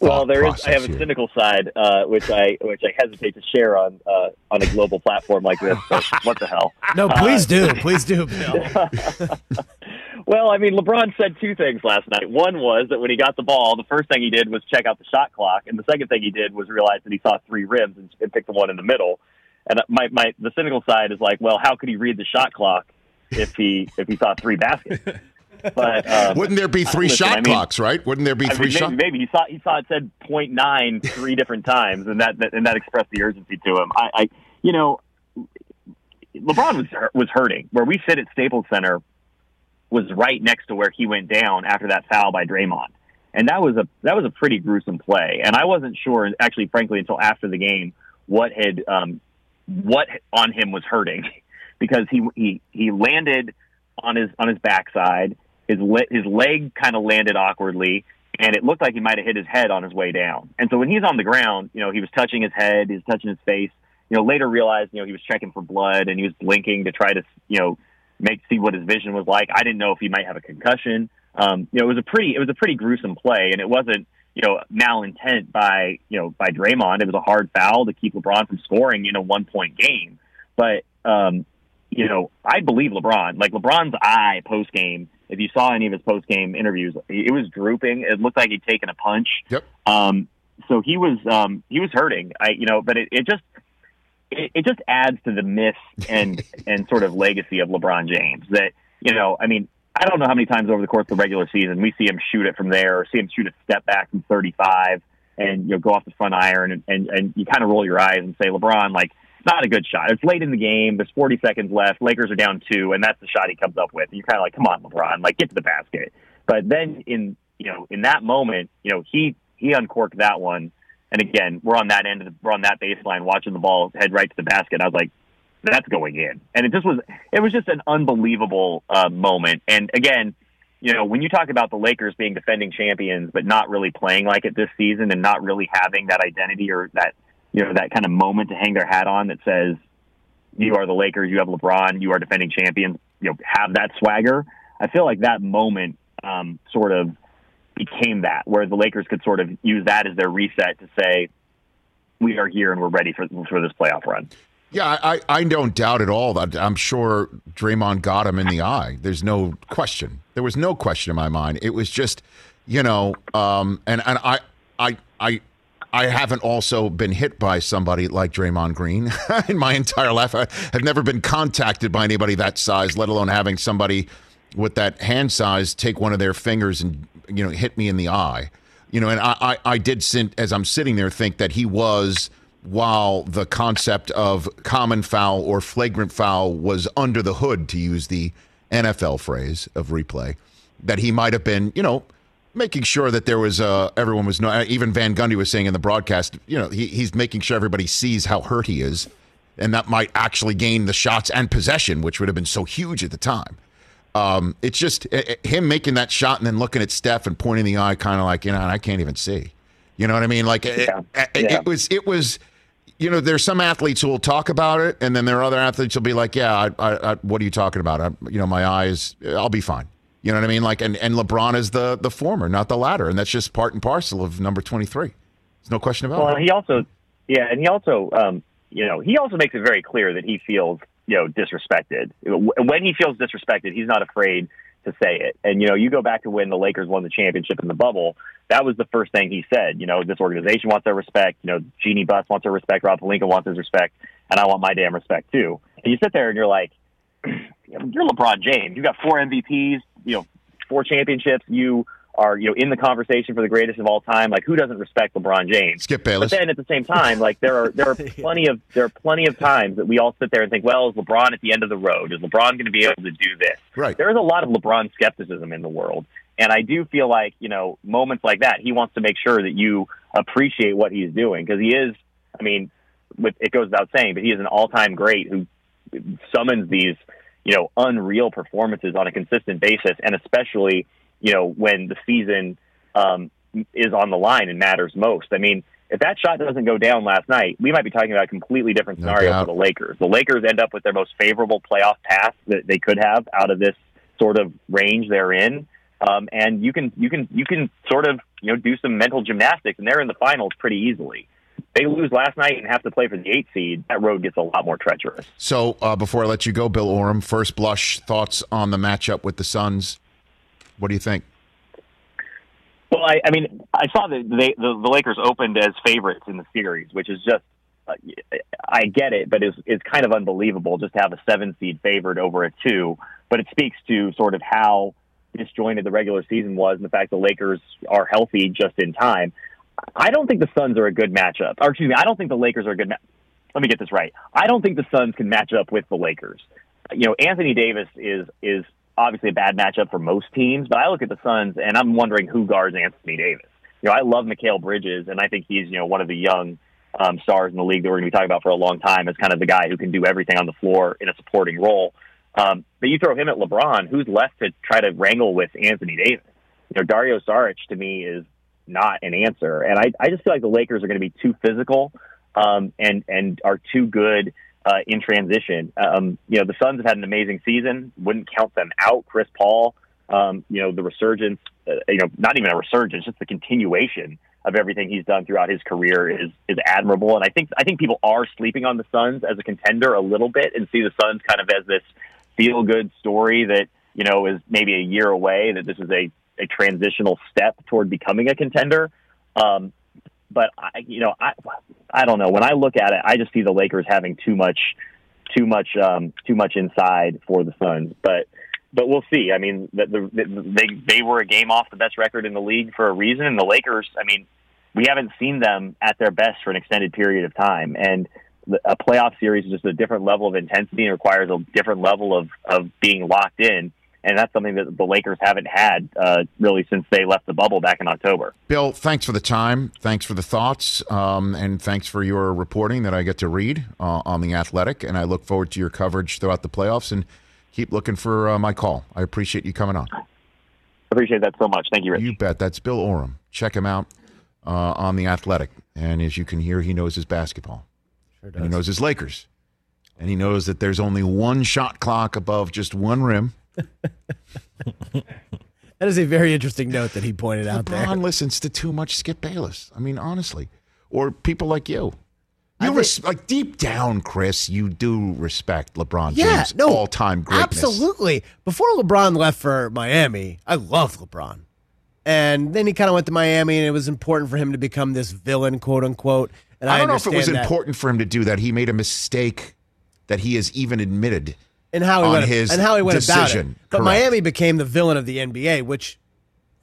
well, there is. I have a here. cynical side, uh, which I which I hesitate to share on uh, on a global platform like this. But [laughs] what the hell? No, please do. [laughs] Please do, [laughs] Well, I mean, LeBron said two things last night. One was that when he got the ball, the first thing he did was check out the shot clock, and the second thing he did was realize that he saw three rims and, and picked the one in the middle. And my my the cynical side is like, well, how could he read the shot clock if he if he saw three baskets? But um, Wouldn't there be three listen, shot I mean, clocks, right? Wouldn't there be I three mean, shot? maybe, maybe he saw he saw it said point nine three different times, and that, that and that expressed the urgency to him. I, I you know, LeBron was was hurting. Where we sit at Staples Center was right next to where he went down after that foul by Draymond, and that was a that was a pretty gruesome play. And I wasn't sure, actually, frankly, until after the game, what had um, what on him was hurting, [laughs] because he he he landed on his on his backside. His le- his leg kind of landed awkwardly, and it looked like he might have hit his head on his way down. And so when he's on the ground, you know, he was touching his head, he was touching his face. You know, later realized, you know, he was checking for blood and he was blinking to try to, you know, make see what his vision was like. I didn't know if he might have a concussion. Um, you know, it was a pretty it was a pretty gruesome play, and it wasn't you know malintent by you know by Draymond. It was a hard foul to keep LeBron from scoring in a one point game. But um, you know, I believe LeBron. Like LeBron's eye post game. If you saw any of his post game interviews, it was drooping. It looked like he'd taken a punch. Yep. Um, so he was um, he was hurting. I you know, but it, it just it, it just adds to the myth and [laughs] and sort of legacy of LeBron James that you know. I mean, I don't know how many times over the course of the regular season we see him shoot it from there, or see him shoot a step back from 35, and you know go off the front iron, and and, and you kind of roll your eyes and say, LeBron, like not a good shot. It's late in the game. There's 40 seconds left. Lakers are down two, and that's the shot he comes up with. You're kind of like, come on, LeBron, like get to the basket. But then in you know in that moment, you know he he uncorked that one. And again, we're on that end of the, we're on that baseline, watching the ball head right to the basket. I was like, that's going in. And it just was it was just an unbelievable uh, moment. And again, you know, when you talk about the Lakers being defending champions but not really playing like it this season and not really having that identity or that you know that kind of moment to hang their hat on that says you are the Lakers, you have LeBron, you are defending champions, you know, have that swagger. I feel like that moment um, sort of became that, where the Lakers could sort of use that as their reset to say, we are here and we're ready for, for this playoff run. Yeah, I, I don't doubt at all that I'm sure Draymond got him in the eye. There's no question. There was no question in my mind. It was just, you know, um, and and I I I I haven't also been hit by somebody like Draymond Green [laughs] in my entire life. I have never been contacted by anybody that size, let alone having somebody with that hand size take one of their fingers and you know hit me in the eye. You know, and I I, I did sit, as I'm sitting there think that he was while the concept of common foul or flagrant foul was under the hood, to use the NFL phrase of replay, that he might have been, you know, making sure that there was uh, everyone was no. Even Van Gundy was saying in the broadcast, you know, he, he's making sure everybody sees how hurt he is, and that might actually gain the shots and possession, which would have been so huge at the time. Um, it's just uh, him making that shot and then looking at Steph and pointing the eye, kind of like you know, I can't even see. You know what I mean? Like yeah. It, yeah. it was, it was you know, there's some athletes who will talk about it, and then there are other athletes who'll be like, "Yeah, I, I, I, what are you talking about? I, you know, my eyes, I'll be fine." You know what I mean? Like, and, and LeBron is the the former, not the latter, and that's just part and parcel of number 23. There's no question about well, it. Well, he also, yeah, and he also, um, you know, he also makes it very clear that he feels, you know, disrespected. When he feels disrespected, he's not afraid to say it. And you know, you go back to when the Lakers won the championship in the bubble. That was the first thing he said. You know, this organization wants their respect. You know, Jeanie Buss wants her respect. Rob Pelinka wants his respect, and I want my damn respect too. And you sit there and you're like, [clears throat] you're LeBron James. You got four MVPs. You know, four championships. You are you know in the conversation for the greatest of all time. Like who doesn't respect LeBron James? Skip Bayless. But then at the same time, like there are there are [laughs] plenty of there are plenty of times that we all sit there and think, well, is LeBron at the end of the road? Is LeBron going to be able to do this? Right. There is a lot of LeBron skepticism in the world, and I do feel like you know moments like that, he wants to make sure that you appreciate what he's doing because he is. I mean, with, it goes without saying, but he is an all-time great who summons these you know unreal performances on a consistent basis, and especially you know, when the season um, is on the line and matters most. I mean, if that shot doesn't go down last night, we might be talking about a completely different scenario no for the Lakers. The Lakers end up with their most favorable playoff path that they could have out of this sort of range they're in. Um, and you can you can you can sort of you know do some mental gymnastics, and they're in the finals pretty easily. They lose last night and have to play for the eight seed. That road gets a lot more treacherous. So uh, before I let you go, Bill Oram, first blush thoughts on the matchup with the Suns what do you think? Well, I, I mean, I saw that they, the, the Lakers opened as favorites in the series, which is just, uh, I get it, but it's, it's kind of unbelievable just to have a seven seed favored over a two. But it speaks to sort of how disjointed the regular season was and the fact the Lakers are healthy just in time. I don't think the Suns are a good matchup. Or excuse me, I don't think the Lakers are a good. Ma- Let me get this right. I don't think the Suns can match up with the Lakers. You know, Anthony Davis is is obviously a bad matchup for most teams, but I look at the Suns and I'm wondering who guards Anthony Davis. You know, I love Mikal Bridges, and I think he's you know one of the young um, stars in the league that we're going to be talking about for a long time as kind of the guy who can do everything on the floor in a supporting role. Um, but you throw him at LeBron, who's left to try to wrangle with Anthony Davis? You know, Dario Saric to me is not an answer, and I, I just feel like the Lakers are going to be too physical um, and and are too good uh, in transition. Um, you know, the Suns have had an amazing season. Wouldn't count them out. Chris Paul, um, you know, the resurgence, uh, you know, not even a resurgence, just the continuation of everything he's done throughout his career is is admirable. And I think I think people are sleeping on the Suns as a contender a little bit and see the Suns kind of as this feel good story that you know is maybe a year away. That this is a a transitional step toward becoming a contender. Um, but I, you know, I, I don't know. When I look at it, I just see the Lakers having too much, too much, um, too much inside for the Suns. But, but we'll see. I mean, the, the, they they were a game off the best record in the league for a reason. And the Lakers, I mean, we haven't seen them at their best for an extended period of time. And a playoff series is just a different level of intensity and requires a different level of of being locked in and that's something that the Lakers haven't had uh, really since they left the bubble back in October. Bill, thanks for the time, thanks for the thoughts, um, and thanks for your reporting that I get to read uh, on the Athletic. And I look forward to your coverage throughout the playoffs. And keep looking for uh, my call. I appreciate you coming on. Appreciate that so much. Thank you, Rich. You bet. That's Bill Oram. Check him out uh, on the Athletic. And as you can hear, he knows his basketball. Sure does. he knows his Lakers. and he knows that there's only one shot clock above just one rim. [laughs] That is a very interesting note that he pointed out there. LeBron listens to too much Skip Bayless. I mean, honestly, or people like you. You res- like deep down, Chris. You do respect LeBron Yeah, James' no, all-time greatness. Absolutely. Before LeBron left for Miami, I loved LeBron. And then he kind of went to Miami, and it was important for him to become this villain, quote unquote. And I, I don't know if it was that. important for him to do that. He made a mistake that he has even admitted. And how he went his and how he went about it. But Correct. Miami became the villain of the NBA, which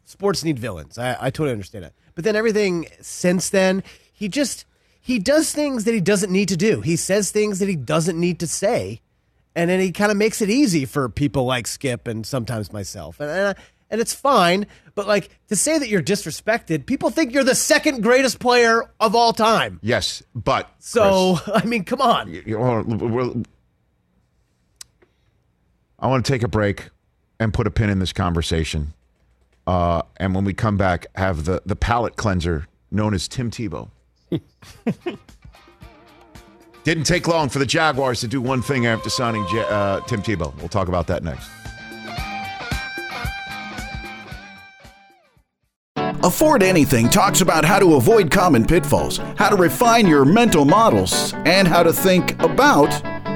sports need villains. I, I totally understand that. But then everything since then, he just he does things that he doesn't need to do. He says things that he doesn't need to say, and then he kind of makes it easy for people like Skip and sometimes myself. And and, I- and it's fine, but like to say that you're disrespected, people think you're the second greatest player of all time. Yes, but So [laughs] I mean, come on. Chris, you- on, we'll- I want to take a break and put a pin in this conversation. Uh, and when we come back, have the the palate cleanser known as Tim Tebow. [laughs] Didn't take long for the Jaguars to do one thing after signing Ja- uh, Tim Tebow. We'll talk about that next. Afford Anything talks about how to avoid common pitfalls, how to refine your mental models, and how to think about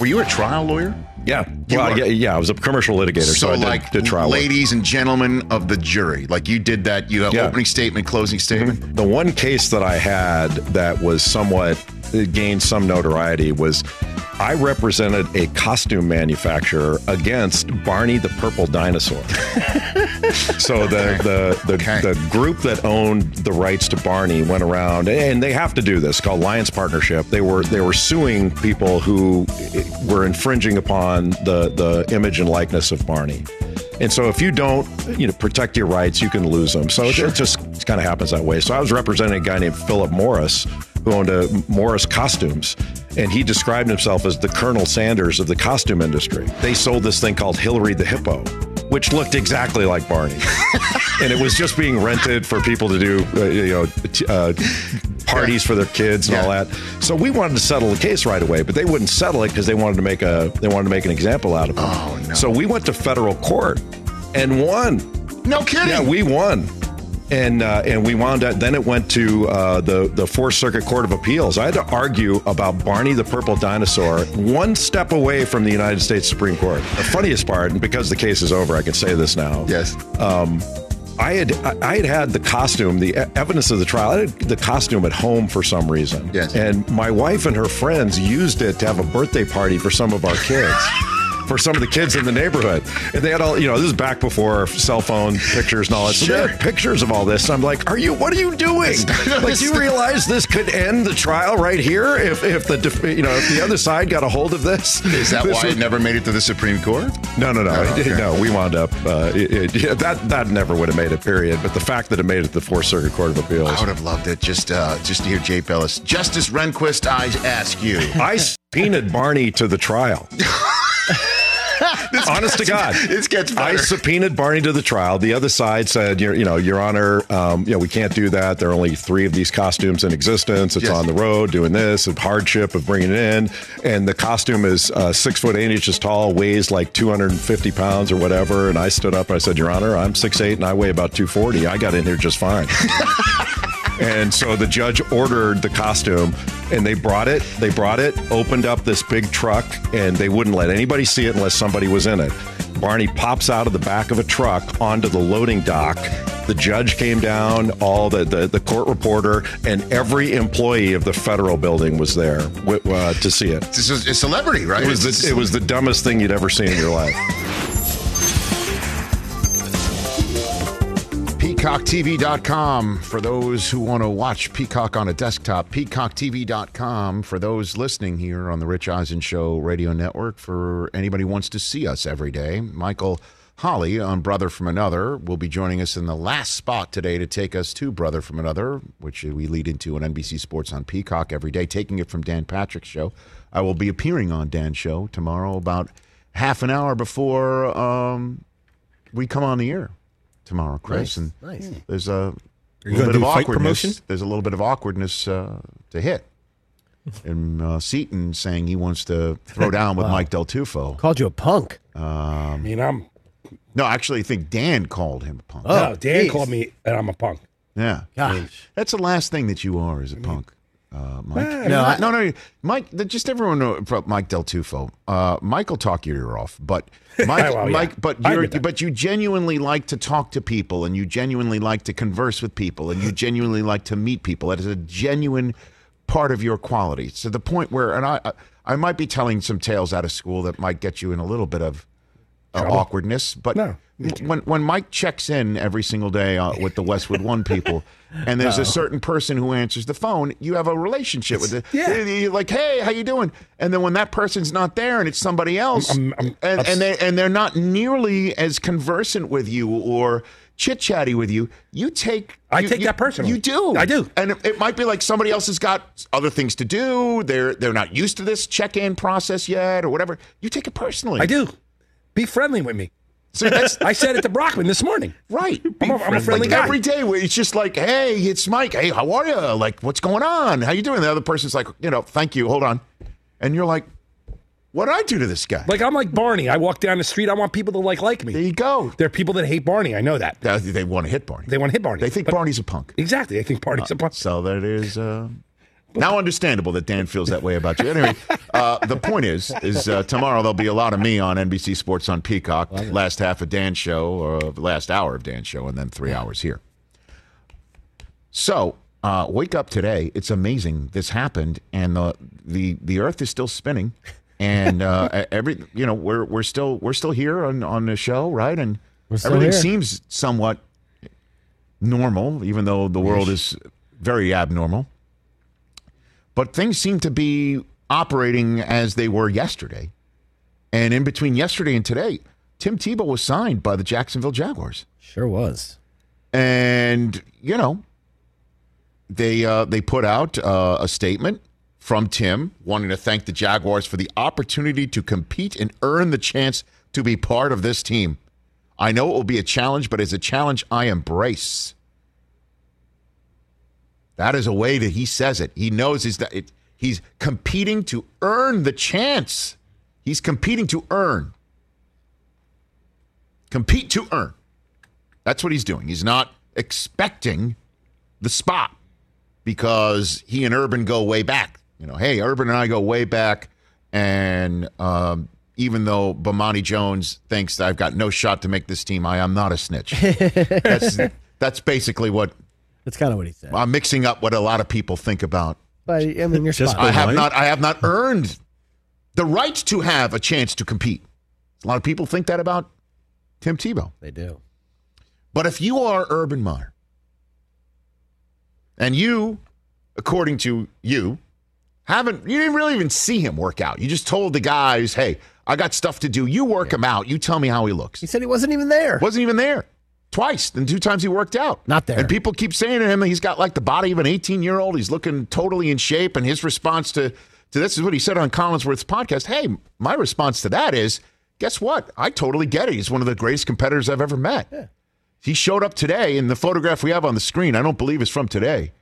Were you a trial lawyer? Yeah. You well, were. yeah, yeah, I was a commercial litigator, so, I did, like, did trial work. ladies and gentlemen of the jury, like you did that. You have Yeah. opening statement, closing statement. The one case that I had that was somewhat gained some notoriety was I represented a costume manufacturer against Barney the Purple Dinosaur. [laughs] so the the the, the group that owned the rights to Barney went around and they have to do this called Lyons Partnership. They were they were suing people who were infringing upon the the image and likeness of Barney. And so if you don't, you know, protect your rights, you can lose them. So it just kind of happens that way. So I was representing a guy named Philip Morris who owned a Morris Costumes, and he described himself as the Colonel Sanders of the costume industry. They sold this thing called Hillary the Hippo, which looked exactly like Barney, [laughs] and it was just being rented for people to do, uh, you know, t- uh, parties for their kids and all that. So we wanted to settle the case right away, but they wouldn't settle it because they wanted to make a they wanted to make an example out of him. Oh no! So we went to federal court and won. No kidding. Yeah, we won. And uh, and we wound up. Then it went to uh, the the Fourth Circuit Court of Appeals. I had to argue about Barney the Purple Dinosaur, one step away from the United States Supreme Court. The funniest part, and because the case is over, I can say this now. Yes. Um, I had I had had the costume, the evidence of the trial. I had the costume at home for some reason. Yes. And my wife and her friends used it to have a birthday party for some of our kids. [laughs] For some of the kids in the neighborhood, and they had all, you know, this is back before cell phone pictures and all that. So they had pictures of all this. I'm like, are you? What are you doing? [laughs] like, do you realize this could end the trial right here if if the def- you know if the other side got a hold of this? Is that This why was- it never made it to the Supreme Court? no, no, no, Oh, okay. no. We wound up uh, it, it- that that never would have made it. Period. But the fact that it made it to the Fourth Circuit Court of Appeals, I would have loved it just uh, just to hear Jay Bellis. Justice Rehnquist, I ask you. I [laughs] subpoenaed Barney to the trial. [laughs] [laughs] Honest to God, this gets I subpoenaed Barney to the trial. The other side said, you know, Your Honor, um, you know, we can't do that. There are only three of these costumes in existence. It's Yes. on the road doing this, a hardship of bringing it in, and the costume is uh, six foot eight inches tall, weighs like 250 pounds or whatever." And I stood up and I said, "Your Honor, I'm six eight and I weigh about 240. I got in here just fine." [laughs] And so the judge ordered the costume. And they brought it. They brought it, opened up this big truck, and they wouldn't let anybody see it unless somebody was in it. Barney pops out of the back of a truck onto the loading dock. The judge came down, all the, the, the court reporter, and every employee of the federal building was there uh, to see it. It's a, a celebrity, right? It was, the, it was the dumbest thing you'd ever seen in your life. PeacockTV.com for those who want to watch Peacock on a desktop. PeacockTV.com for those listening here on the Rich Eisen Show radio network. For anybody who wants to see us every day, Michael Holley on Brother from Another will be joining us in the last spot today to take us to Brother from Another, which we lead into on NBC Sports on Peacock every day, taking it from Dan Patrick's show. I will be appearing on Dan's show tomorrow about half an hour before um, we come on the air tomorrow, Chris. Nice, And nice. there's a Are little bit of awkwardness. There's a little bit of awkwardness uh, to hit. And uh, Seton saying he wants to throw down with [laughs] Wow. Mike Del Tufo. Called you a punk. Um, I mean, I'm. no, actually, I think Dan called him a punk. Oh, no, Dan geez. called me, and I'm a punk. Yeah, Gosh. that's the last thing that you are is a punk, uh, Mike. No, I- no, no, Mike. Just everyone know Mike Del Tufo. Uh, Mike will talk your ear off, but [laughs] Mike, Well, yeah. But you're, but you genuinely like to talk to people, and you genuinely like to converse with people, and you genuinely like to meet people. That is a genuine part of your quality. To the point where, and I, I, I might be telling some tales out of school that might get you in a little bit of uh, awkwardness, but No. when when Mike checks in every single day uh, with the Westwood One people, [laughs] and there's a certain person who answers the phone, you have a relationship with it. Yeah. You're like, hey, how you doing? And then when that person's not there and it's somebody else, I'm- I'm- and, ups- and they and they're not nearly as conversant with you or chit chatty with you, you take I you- take you- that personally. You do. I do. And it, it might be like somebody else has got other things to do. They're they're not used to this check in process yet or whatever. You take it personally. I do. Be friendly with me. So that's I said it to Brockman this morning. Right. I'm a, I'm a friendly like guy. every day, it's just like, hey, it's Mike. Hey, how are you? Like, what's going on? How you doing? The other person's like, you know, thank you. Hold on, and you're like, what did I do to this guy? Like I'm like Barney. I walk down the street. I want people to like like me. there you go. There are people that hate Barney. I know that. They, they want to hit Barney. They want to hit Barney. They think Barney's a punk. Exactly. I think Barney's a punk. So that is uh, now understandable that Dan feels that way about you. Anyway, uh, the point is, is uh, tomorrow there'll be a lot of me on NBC Sports on Peacock. Last half of Dan's show, or last hour of Dan's show, and then three hours here. So uh, wake up today. It's amazing this happened, and the the the Earth is still spinning, and uh, every you know we're we're still we're still here on on the show, right? And everything here. seems somewhat normal, even though the world is very abnormal. But things seem to be operating as they were yesterday. And in between yesterday and today, Tim Tebow was signed by the Jacksonville Jaguars. Sure was. And, you know, they uh, they put out uh, a statement from Tim wanting to thank the Jaguars for the opportunity to compete and earn the chance to be part of this team. I know it will be a challenge, but it's a challenge I embrace. That is a way that he says it. He knows he's that it, he's competing to earn the chance. He's competing to earn. Compete to earn. That's what he's doing. He's not expecting the spot because he and Urban go way back. You know, hey, Urban and I go way back, and um, even though Bomani Jones thinks I've got no shot to make this team, I am not a snitch. [laughs] that's that's basically what That's kind of what he said. I'm mixing up what a lot of people think about. But I mean, you're [laughs] Just spot I have not I have not earned the right to have a chance to compete. A lot of people think that about Tim Tebow. They do. But if you are Urban Meyer, and you, according to you, haven't you didn't really even see him work out. You just told the guys, "Hey, I got stuff to do. You work him out. You tell me how he looks." He said he wasn't even there. Wasn't even there. Twice. And two times he worked out. Not there. And people keep saying to him he's got like the body of an 18 year old. He's looking totally in shape. And his response to, to this is what he said on Collinsworth's podcast. Hey, my response to that is guess what? I totally get it. He's one of the greatest competitors I've ever met. He showed up today, and the photograph we have on the screen, I don't believe is from today.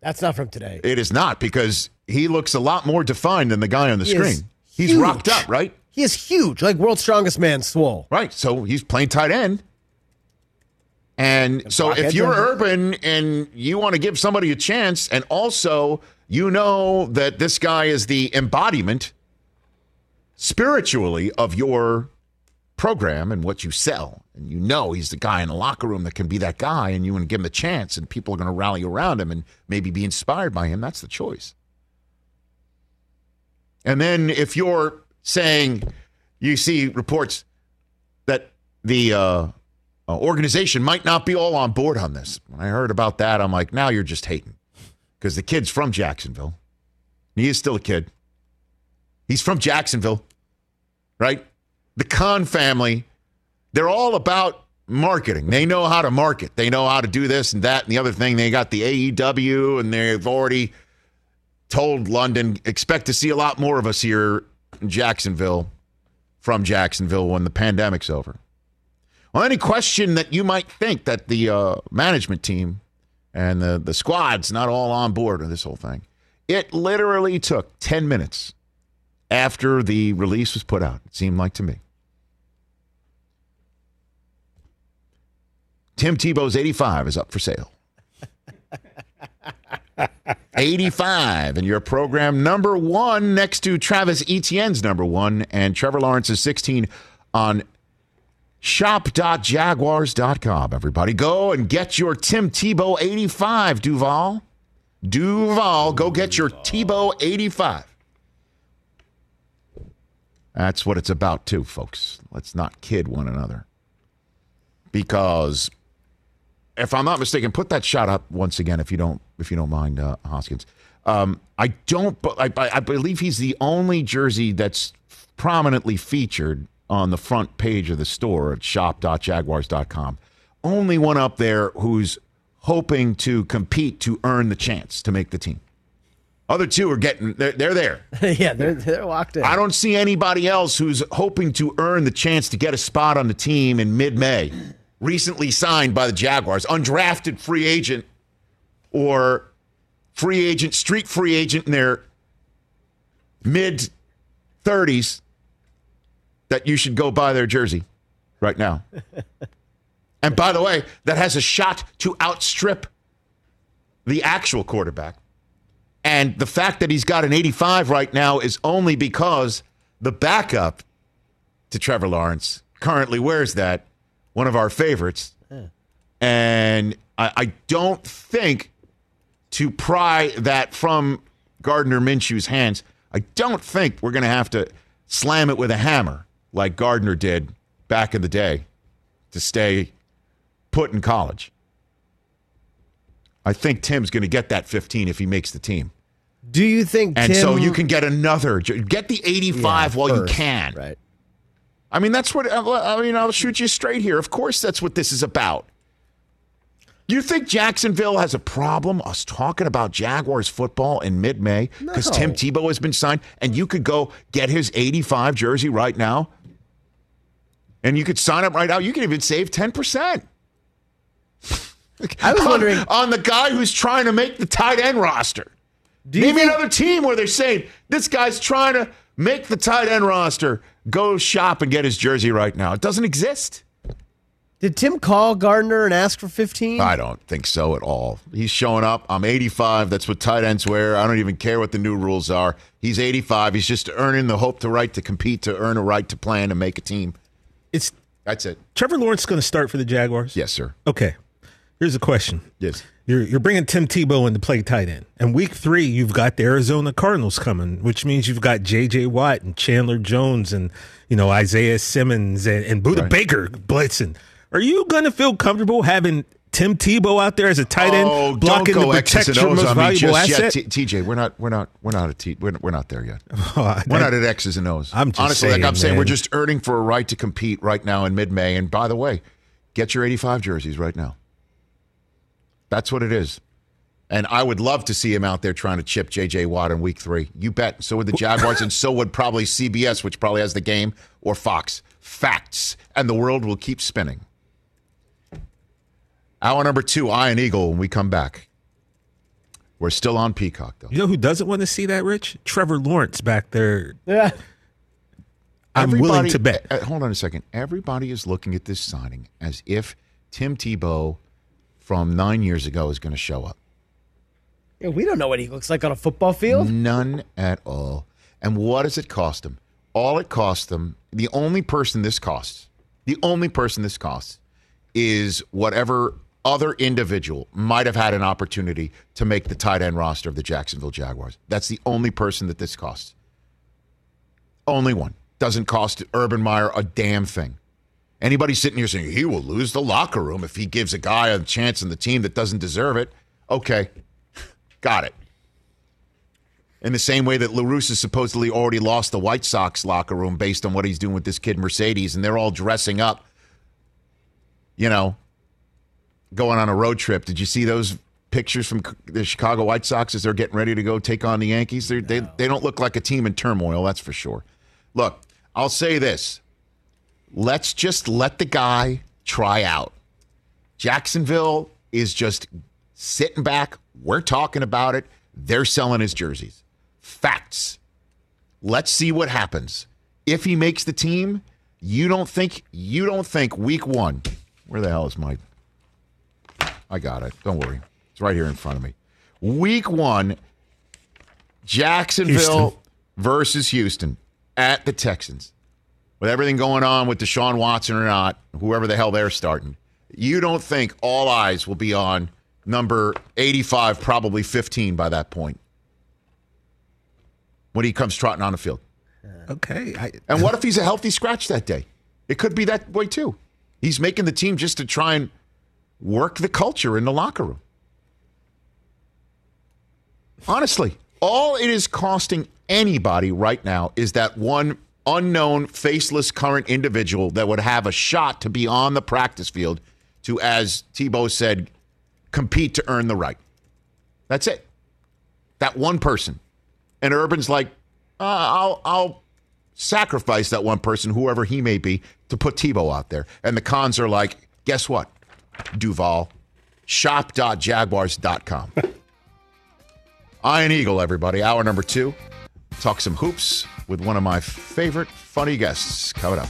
That's not from today. It is not because he looks a lot more defined than the guy on the He screen. He's huge. rocked up, right? He is huge, like world's strongest man, swole. Right. So he's playing tight end. And so if you're Urban and you want to give somebody a chance, and also You know that this guy is the embodiment spiritually of your program and what you sell. And you know he's the guy in the locker room that can be that guy, and you want to give him a chance, and people are going to rally around him and maybe be inspired by him. That's the choice. And then if you're saying you see reports that the uh, uh, organization might not be all on board on this, when I heard about that, I'm like, now you're just hating because the kid's from Jacksonville. He is still a kid. He's from Jacksonville, right? The Khan family, they're all about marketing. They know how to market. They know how to do this and that and the other thing. They got the AEW and they've already told London expect to see a lot more of us here in Jacksonville from Jacksonville when the pandemic's over. Well, any question that you might think that the uh, management team and the, the squad's not all on board with this whole thing, it literally took 10 minutes after the release was put out, it seemed like to me. Tim Tebow's 85 is up for sale. [laughs] 85 and your program number one next to Travis Etienne's number one and Trevor Lawrence's 16 on shop.jaguars.com. Everybody go and get your Tim Tebow 85, Duval. Duval, go get your Tebow 85. That's what it's about, too, folks. Let's not kid one another. Because if I'm not mistaken, put that shot up once again, if you don't, if you don't mind, uh, Hoskins. Um, I don't, I, I believe he's the only jersey that's prominently featured on the front page of the store at shop.jaguars.com. Only one up there who's hoping to compete to earn the chance to make the team. Other two are getting, they're, they're there. [laughs] yeah, they're, they're locked in. I don't see anybody else who's hoping to earn the chance to get a spot on the team in mid May. Recently signed by the Jaguars, undrafted free agent or free agent, street free agent in their mid 30s that you should go buy their jersey right now. [laughs] and by the way, that has a shot to outstrip the actual quarterback. And the fact that he's got an 85 right now is only because the backup to Trevor Lawrence currently wears that, one of our favorites. Yeah. And I, I, don't think to pry that from Gardner Minshew's hands, I don't think we're going to have to slam it with a hammer like Gardner did back in the day to stay put in college. I think Tim's going to get that 15 if he makes the team. Do you think And Tim, so you can get another get the 85 Yeah, while first, you can. Right. I mean that's what uh, I mean I'll shoot you straight here. Of course that's what this is about. You think Jacksonville has a problem us talking about Jaguars football in mid-May because No. Tim Tebow has been signed and you could go get his 85 jersey right now? And you could sign up right now. You can even save 10%. I was on- wondering- on the guy who's trying to make the tight end roster. Do me think- another team where they're saying this guy's trying to make the tight end roster. Go shop and get his jersey right now. It doesn't exist. Did Tim call Gardner and ask for 15? I don't think so at all. He's showing up. I'm 85. That's what tight ends wear. I don't even care what the new rules are. He's 85. He's just earning the hope to right to compete, to earn a right to plan and make a team. It's That's it. Trevor Lawrence is going to start for the Jaguars. Yes, sir. Okay. Here's a question. Yes. You're you're bringing Tim Tebow in to play tight end, and week three you've got the Arizona Cardinals coming, which means you've got J.J. Watt and Chandler Jones and you know Isaiah Simmons and, and Budda Right. Baker blitzing. Are you going to feel comfortable having Tim Tebow out there as a tight end Oh, blocking the X's and protect your O's most on me valuable just asset? yet, T- TJ. We're not. We're not. We're not at T. We're, we're not there yet. [laughs] Oh, We're not at X's and O's. I'm just honestly, like I'm saying, saying, we're just earning for a right to compete right now in mid-May. And by the way, get your 85 jerseys right now. That's what it is. And I would love to see him out there trying to chip J.J. Watt in Week Three. You bet. So would the Jaguars, and [laughs] so would probably CBS, which probably has the game, or Fox. Facts, and the world will keep spinning. Hour number two, Iron Eagle. When we come back, we're still on Peacock though. You know who doesn't want to see that, Rich? Trevor Lawrence back there. Yeah. I'm willing to bet. uh, hold on a second. Everybody is looking at this signing as if Tim Tebow from nine years ago is going to show up. Yeah, we don't know what he looks like on a football field. None at all. And what does it cost him? All it costs them, the only person this costs, the only person this costs is whatever other individual might have had an opportunity to make the tight end roster of the Jacksonville Jaguars. That's the only person that this costs. Only one. Doesn't cost Urban Meyer a damn thing. Anybody sitting here saying he will lose the locker room if he gives a guy a chance in the team that doesn't deserve it. Okay. Got it. In the same way that La Russa has supposedly already lost the White Sox locker room based on what he's doing with this kid Mercedes, and they're all dressing up, you know, going on a road trip. Did you see those pictures from the Chicago White Sox as they're getting ready to go take on the Yankees? They're, They they don't look like a team in turmoil, that's for sure. Look, I'll say this: let's just let the guy try out. Jacksonville is just sitting back. We're talking about it. They're selling his jerseys. Facts. Let's see what happens. If he makes the team, you don't think you don't think week one. Where the hell is my I got it. Don't worry. It's right here in front of me. Week one, Jacksonville Houston. versus Houston at the Texans. With everything going on with Deshaun Watson or not, whoever the hell they're starting, you don't think all eyes will be on number 85, probably 15 by that point when he comes trotting on the field. Okay. I, And what if he's a healthy scratch that day? It could be that way too. He's making the team just to try and work the culture in the locker room. Honestly, all it is costing anybody right now is that one unknown, faceless current individual that would have a shot to be on the practice field to, as Tebow said, compete to earn the right. That's it. That one person. And Urban's like, uh, I'll, I'll sacrifice that one person, whoever he may be, to put Tebow out there. And the Khans are like, guess what? Duval, shop.jaguars.com. [laughs] Iron Eagle, everybody. Hour number two. Talk some hoops with one of my favorite funny guests coming up.